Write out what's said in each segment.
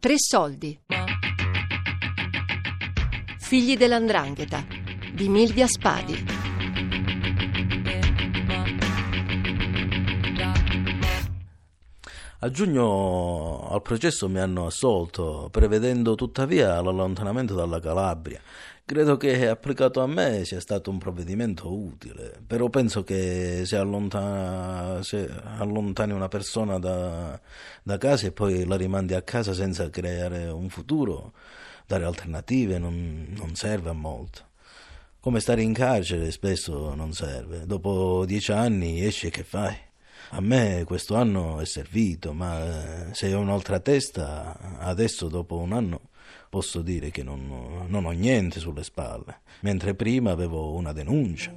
Tre soldi. Figli dell'andrangheta di Milvia Spadi. A giugno al processo mi hanno assolto, prevedendo tuttavia l'allontanamento dalla Calabria. Credo che applicato a me sia stato un provvedimento utile, però penso che se, allontana, se allontani una persona da, da, casa e poi la rimandi a casa senza creare un futuro, dare alternative non, non serve a molto. Come stare in carcere spesso non serve, dopo dieci anni esci e che fai? A me questo anno è servito, ma se ho un'altra testa, adesso dopo un anno posso dire che non, non ho niente sulle spalle, mentre prima avevo una denuncia.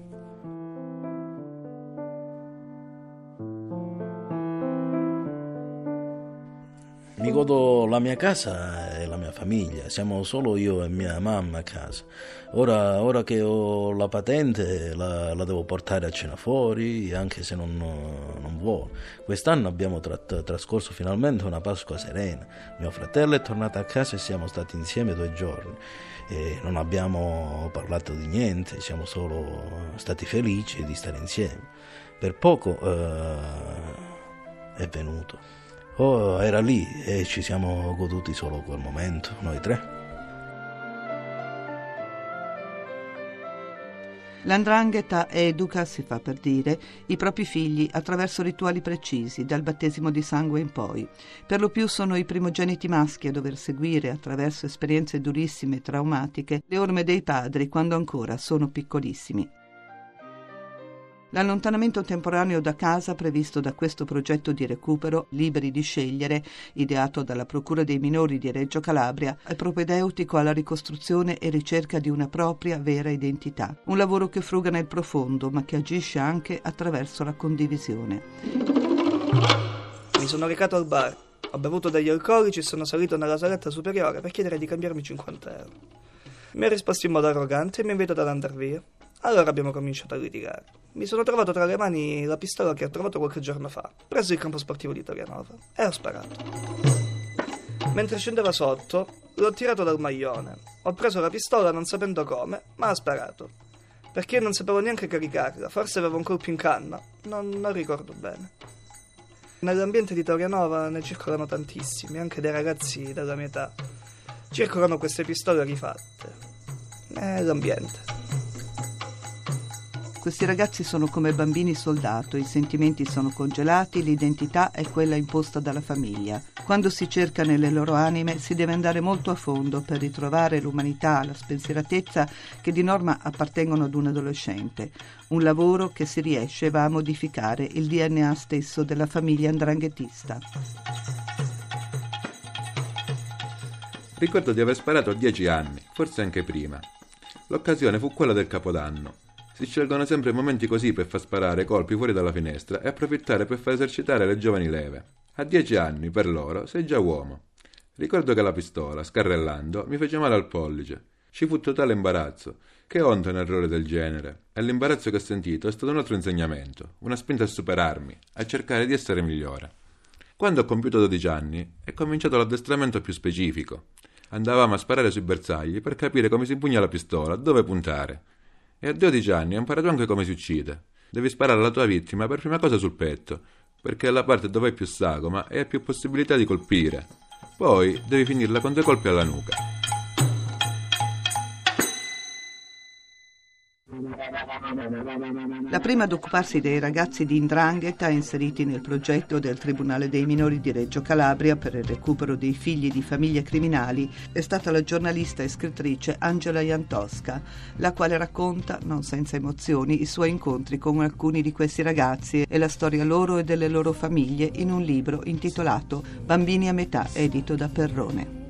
Mi godo la mia casa famiglia, siamo solo io e mia mamma a casa. Ora, ora che ho la patente la, la, devo portare a cena fuori, anche se non, non vuole. Quest'anno abbiamo trat, trascorso finalmente una Pasqua serena. Mio fratello è tornato a casa e siamo stati insieme due giorni. E non abbiamo parlato di niente, siamo solo stati felici di stare insieme. Per poco eh, è venuto. Oh, era lì e ci siamo goduti solo quel momento, noi tre. L'andrangheta educa, si fa per dire, i propri figli attraverso rituali precisi, dal battesimo di sangue in poi. Per lo più sono i primogeniti maschi a dover seguire, attraverso esperienze durissime e traumatiche, le orme dei padri quando ancora sono piccolissimi. L'allontanamento temporaneo da casa previsto da questo progetto di recupero, Liberi di scegliere, ideato dalla Procura dei minori di Reggio Calabria, è propedeutico alla ricostruzione e ricerca di una propria vera identità. Un lavoro che fruga nel profondo, ma che agisce anche attraverso la condivisione. Mi sono recato al bar, ho bevuto degli alcolici e sono salito nella saletta superiore per chiedere di cambiarmi 50 euro. Mi ha risposto in modo arrogante e mi ha invitato ad andare via. Allora abbiamo cominciato a litigare. Mi sono trovato tra le mani la pistola che ho trovato qualche giorno fa, preso il campo sportivo di Torianova, e ho sparato. Mentre scendeva sotto, l'ho tirato dal maglione. Ho preso la pistola non sapendo come, ma ha sparato. Perché non sapevo neanche caricarla, forse avevo un colpo in canna, non, non ricordo bene. Nell'ambiente di Torianova ne circolano tantissimi, anche dei ragazzi della mia età. Circolano queste pistole rifatte. È l'ambiente. Questi ragazzi sono come bambini soldato, i sentimenti sono congelati, l'identità è quella imposta dalla famiglia. Quando si cerca nelle loro anime si deve andare molto a fondo per ritrovare l'umanità, la spensieratezza che di norma appartengono ad un adolescente. Un lavoro che si riesce va a modificare il DNA stesso della famiglia andranghetista. Ricordo di aver sparato a dieci anni, forse anche prima. L'occasione fu quella del Capodanno. Si scelgono sempre momenti così per far sparare colpi fuori dalla finestra e approfittare per far esercitare le giovani leve. A dieci anni, per loro, sei già uomo. Ricordo che la pistola, scarrellando, mi fece male al pollice. Ci fu totale imbarazzo. Che onta un errore del genere. E l'imbarazzo che ho sentito è stato un altro insegnamento, una spinta a superarmi, a cercare di essere migliore. Quando ho compiuto 12 anni, è cominciato l'addestramento più specifico. Andavamo a sparare sui bersagli per capire come si impugna la pistola, dove puntare. E a 12 anni ho imparato anche come si uccide. Devi sparare alla tua vittima per prima cosa sul petto, perché è la parte dove hai più sagoma e hai più possibilità di colpire. Poi devi finirla con due colpi alla nuca. La prima ad occuparsi dei ragazzi di Indrangheta inseriti nel progetto del Tribunale dei minori di Reggio Calabria per il recupero dei figli di famiglie criminali è stata la giornalista e scrittrice Angela Iantosca, la quale racconta, non senza emozioni, i suoi incontri con alcuni di questi ragazzi e la storia loro e delle loro famiglie in un libro intitolato Bambini a metà, edito da Perrone.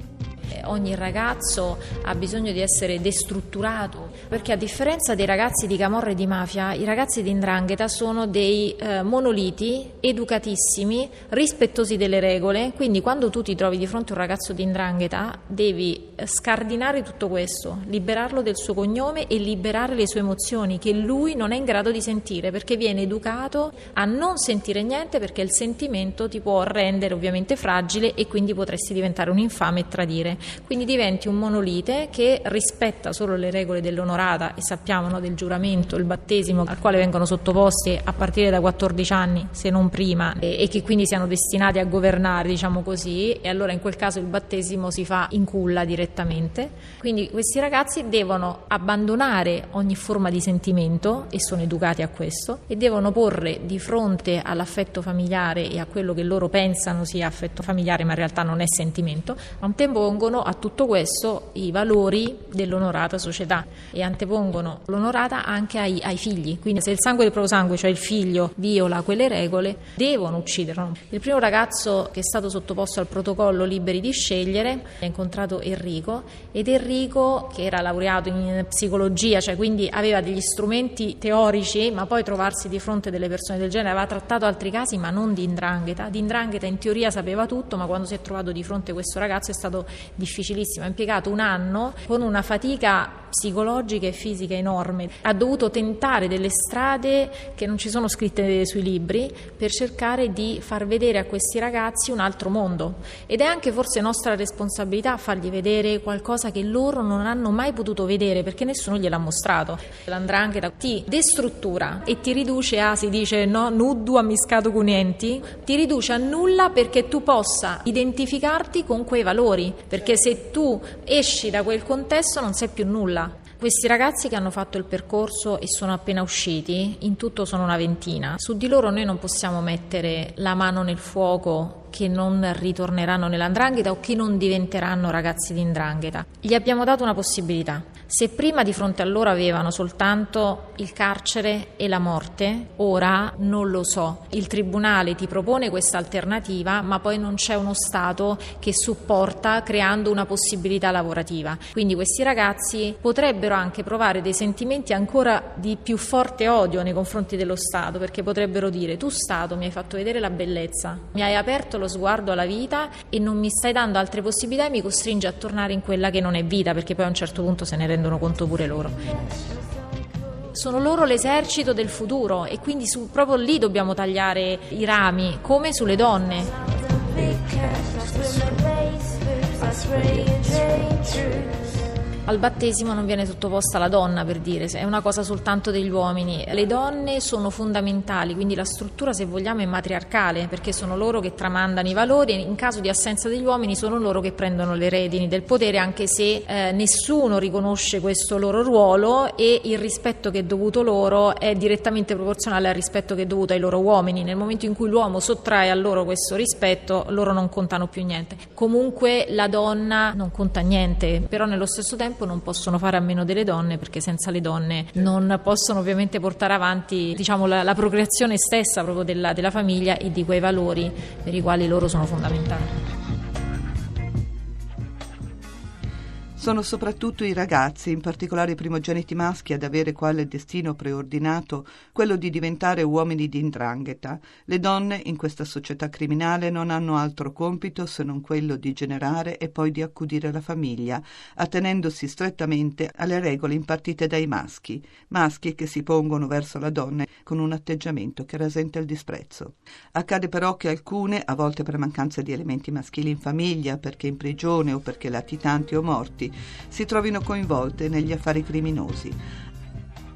Ogni ragazzo ha bisogno di essere destrutturato, perché a differenza dei ragazzi di Camorra e di mafia, i ragazzi di Indrangheta sono dei eh, monoliti educatissimi, rispettosi delle regole, quindi quando tu ti trovi di fronte a un ragazzo di Indrangheta devi scardinare tutto questo, liberarlo del suo cognome e liberare le sue emozioni che lui non è in grado di sentire perché viene educato a non sentire niente perché il sentimento ti può rendere ovviamente fragile e quindi potresti diventare un infame e tradire. Quindi diventi un monolite che rispetta solo le regole dell'onorata e sappiamo no, del giuramento, il battesimo al quale vengono sottoposti a partire da 14 anni, se non prima, e, e che quindi siano destinati a governare, diciamo così, e allora in quel caso il battesimo si fa in culla direttamente. Quindi questi ragazzi devono abbandonare ogni forma di sentimento e sono educati a questo e devono porre di fronte all'affetto familiare e a quello che loro pensano sia affetto familiare ma in realtà non è sentimento, a tutto questo i valori dell'onorata società e antepongono l'onorata anche ai, ai figli. Quindi se il sangue del proprio sangue, cioè il figlio, viola quelle regole, devono ucciderlo. Il primo ragazzo che è stato sottoposto al protocollo liberi di scegliere ha incontrato Enrico ed Enrico che era laureato in psicologia, cioè quindi aveva degli strumenti teorici, ma poi trovarsi di fronte delle persone del genere aveva trattato altri casi ma non di indrangheta. Di indrangheta in teoria sapeva tutto, ma quando si è trovato di fronte a questo ragazzo è stato difficilissimo. Ha impiegato un anno con una fatica psicologica e fisica enorme. Ha dovuto tentare delle strade che non ci sono scritte sui libri per cercare di far vedere a questi ragazzi un altro mondo. Ed è anche forse nostra responsabilità fargli vedere qualcosa che loro non hanno mai potuto vedere perché nessuno gliel'ha mostrato. L'andrangheta ti destruttura e ti riduce a, si dice, no, nudo ammiscato con niente, ti riduce a nulla perché tu possa identificarti con quei valori, perché se tu esci da quel contesto non sei più nulla. Questi ragazzi che hanno fatto il percorso e sono appena usciti, in tutto sono una ventina. Su di loro noi non possiamo mettere la mano nel fuoco che non ritorneranno nell'andrangheta o che non diventeranno ragazzi di indrangheta. Gli abbiamo dato una possibilità. Se prima di fronte a loro avevano soltanto il carcere e la morte, ora non lo so. Il tribunale ti propone questa alternativa, ma poi non c'è uno Stato che supporta creando una possibilità lavorativa. Quindi questi ragazzi potrebbero anche provare dei sentimenti ancora di più forte odio nei confronti dello Stato, perché potrebbero dire tu Stato mi hai fatto vedere la bellezza, mi hai aperto lo sguardo alla vita e non mi stai dando altre possibilità e mi costringi a tornare in quella che non è vita, perché poi a un certo punto se ne rendono conto pure loro. Sono loro l'esercito del futuro e quindi su, proprio lì dobbiamo tagliare i rami, come sulle donne. Al battesimo non viene sottoposta la donna, per dire, è una cosa soltanto degli uomini. Le donne sono fondamentali, quindi la struttura, se vogliamo, è matriarcale, perché sono loro che tramandano i valori e in caso di assenza degli uomini sono loro che prendono le redini del potere, anche se eh, nessuno riconosce questo loro ruolo e il rispetto che è dovuto loro è direttamente proporzionale al rispetto che è dovuto ai loro uomini. Nel momento in cui l'uomo sottrae a loro questo rispetto, loro non contano più niente. Comunque la donna non conta niente, però nello stesso tempo tempo non possono fare a meno delle donne perché senza le donne non possono ovviamente portare avanti diciamo, la, la, procreazione stessa proprio della, della famiglia e di quei valori per i quali loro sono fondamentali. Sono soprattutto i ragazzi, in particolare i primogeniti maschi, ad avere quale destino preordinato quello di diventare uomini di indrangheta. Le donne in questa società criminale non hanno altro compito se non quello di generare e poi di accudire la famiglia, attenendosi strettamente alle regole impartite dai maschi, maschi che si pongono verso la donna con un atteggiamento che rasenta il disprezzo. Accade però che alcune, a volte per mancanza di elementi maschili in famiglia, perché in prigione o perché latitanti o morti, si trovino coinvolte negli affari criminosi.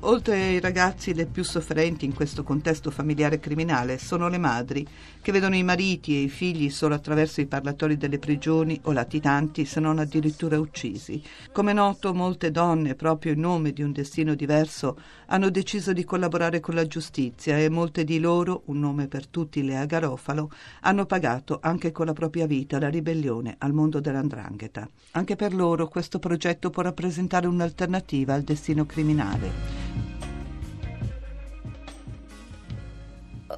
Oltre ai ragazzi, le più sofferenti in questo contesto familiare criminale sono le madri, che vedono i mariti e i figli solo attraverso i parlatori delle prigioni o latitanti, se non addirittura uccisi. Come noto, molte donne, proprio in nome di un destino diverso, hanno deciso di collaborare con la giustizia e molte di loro, un nome per tutti Lea Garofalo, hanno pagato anche con la propria vita la ribellione al mondo dell'andrangheta. Anche per loro questo progetto può rappresentare un'alternativa al destino criminale.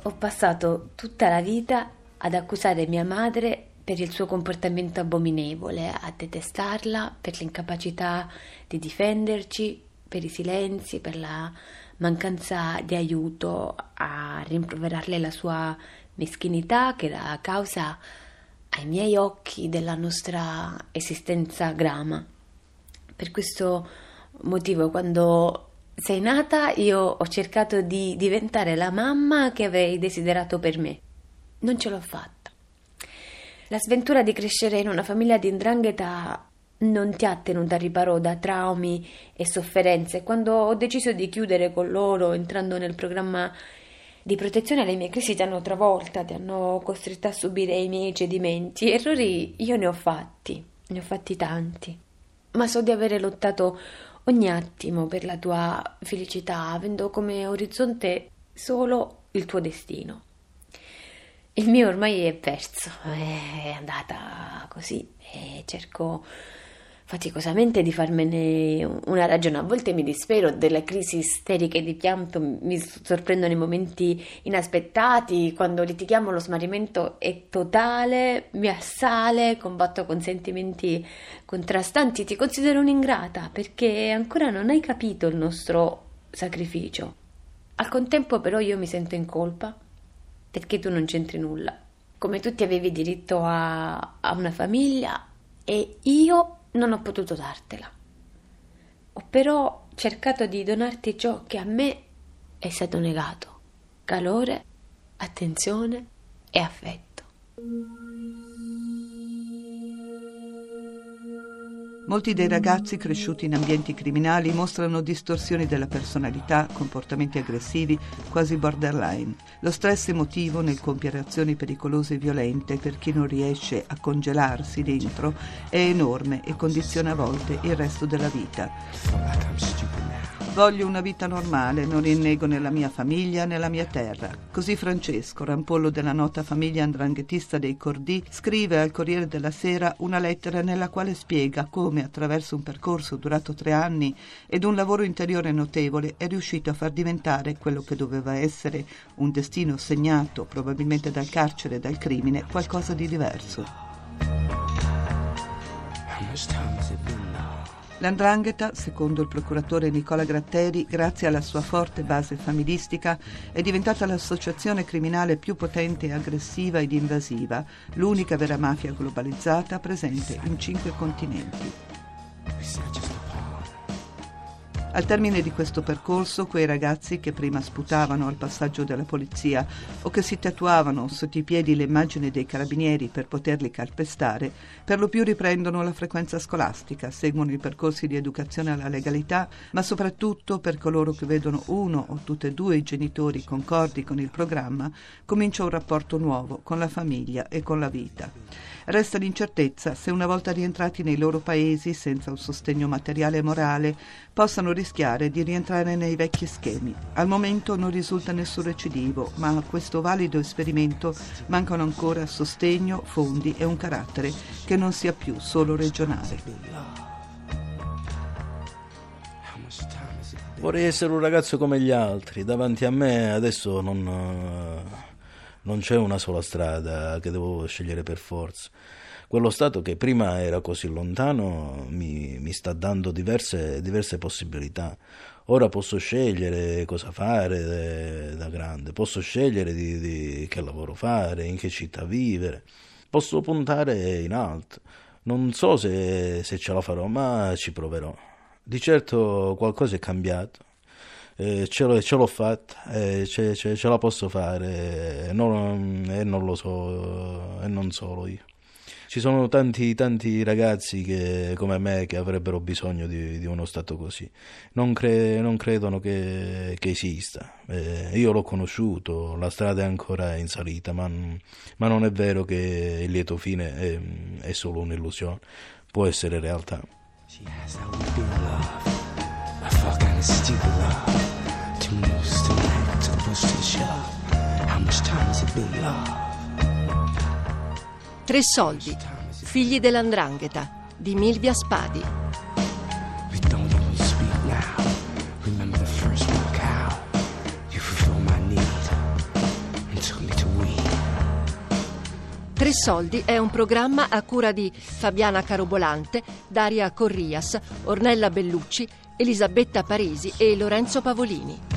Ho passato tutta la vita ad accusare mia madre per il suo comportamento abominevole, a detestarla per l'incapacità di difenderci, per i silenzi, per la mancanza di aiuto, a rimproverarle la sua meschinità che era causa ai miei occhi della nostra esistenza grama. Per questo motivo, quando sei nata, io ho cercato di diventare la mamma che avevi desiderato per me. Non ce l'ho fatta. La sventura di crescere in una famiglia di indrangheta non ti ha tenuto a riparo da traumi e sofferenze. Quando ho deciso di chiudere con loro, entrando nel programma di protezione, le mie crisi ti hanno travolta, ti hanno costretta a subire i miei cedimenti. Errori io ne ho fatti, ne ho fatti tanti. Ma so di avere lottato ogni attimo per la tua felicità, avendo come orizzonte solo il tuo destino. Il mio ormai è perso, è andata così e cerco faticosamente di farmene una ragione. A volte mi dispero delle crisi isteriche di pianto, mi sorprendono i momenti inaspettati, quando litighiamo lo smarrimento è totale, mi assale, combatto con sentimenti contrastanti, ti considero un'ingrata perché ancora non hai capito il nostro sacrificio. Al contempo però io mi sento in colpa perché tu non c'entri nulla. Come tutti avevi diritto a, a una famiglia e io non ho potuto dartela. Ho però cercato di donarti ciò che a me è stato negato: calore, attenzione e affetto. Molti dei ragazzi cresciuti in ambienti criminali mostrano distorsioni della personalità, comportamenti aggressivi, quasi borderline. Lo stress emotivo nel compiere azioni pericolose e violente per chi non riesce a congelarsi dentro è enorme e condiziona a volte il resto della vita. Voglio una vita normale, non rinnego nella mia famiglia, nella mia terra. Così Francesco, rampollo della nota famiglia andranghetista dei Cordì, scrive al Corriere della Sera una lettera nella quale spiega come, attraverso un percorso durato tre anni ed un lavoro interiore notevole, è riuscito a far diventare quello che doveva essere un destino segnato probabilmente dal carcere e dal crimine qualcosa di diverso. L'andrangheta, secondo il procuratore Nicola Gratteri, grazie alla sua forte base familistica, è diventata l'associazione criminale più potente aggressiva ed invasiva, l'unica vera mafia globalizzata presente in cinque continenti. Al termine di questo percorso, quei ragazzi che prima sputavano al passaggio della polizia o che si tatuavano sotto i piedi le immagini dei carabinieri per poterli calpestare, per lo più riprendono la frequenza scolastica, seguono i percorsi di educazione alla legalità, ma soprattutto per coloro che vedono uno o tutti e due i genitori concordi con il programma, comincia un rapporto nuovo con la famiglia e con la vita. Resta l'incertezza se una volta rientrati nei loro paesi senza un sostegno materiale e morale possano rischiare di rientrare nei vecchi schemi. Al momento non risulta nessun recidivo, ma a questo valido esperimento mancano ancora sostegno, fondi e un carattere che non sia più solo regionale. Vorrei essere un ragazzo come gli altri, davanti a me adesso non non c'è una sola strada che devo scegliere per forza. Quello stato che prima era così lontano mi, mi sta dando diverse, diverse, possibilità. Ora posso scegliere cosa fare da grande, posso scegliere di, di che lavoro fare, in che città vivere, posso puntare in alto. Non so se, se ce la farò, ma ci proverò. Di certo qualcosa è cambiato eh, ce, l'ho, ce, l'ho, fatta, eh, ce, ce, ce, la posso fare e non, eh, non, lo so, e non solo io. Ci sono tanti, tanti ragazzi che, come me che avrebbero bisogno di, di uno stato così. Non, cre, non credono che, che esista. Eh, io l'ho conosciuto, la strada è ancora in salita, ma, ma non è vero che il lieto fine è, è solo un'illusione, può essere realtà. She has how we do love. I fuck kind of stupid love. Tre soldi, figli dell'andrangheta, di Milvia Spadi. Tre Tre Soldi è un programma a cura di Fabiana Carobolante, Daria Corrias, Ornella Bellucci, Elisabetta Parisi e Lorenzo Pavolini.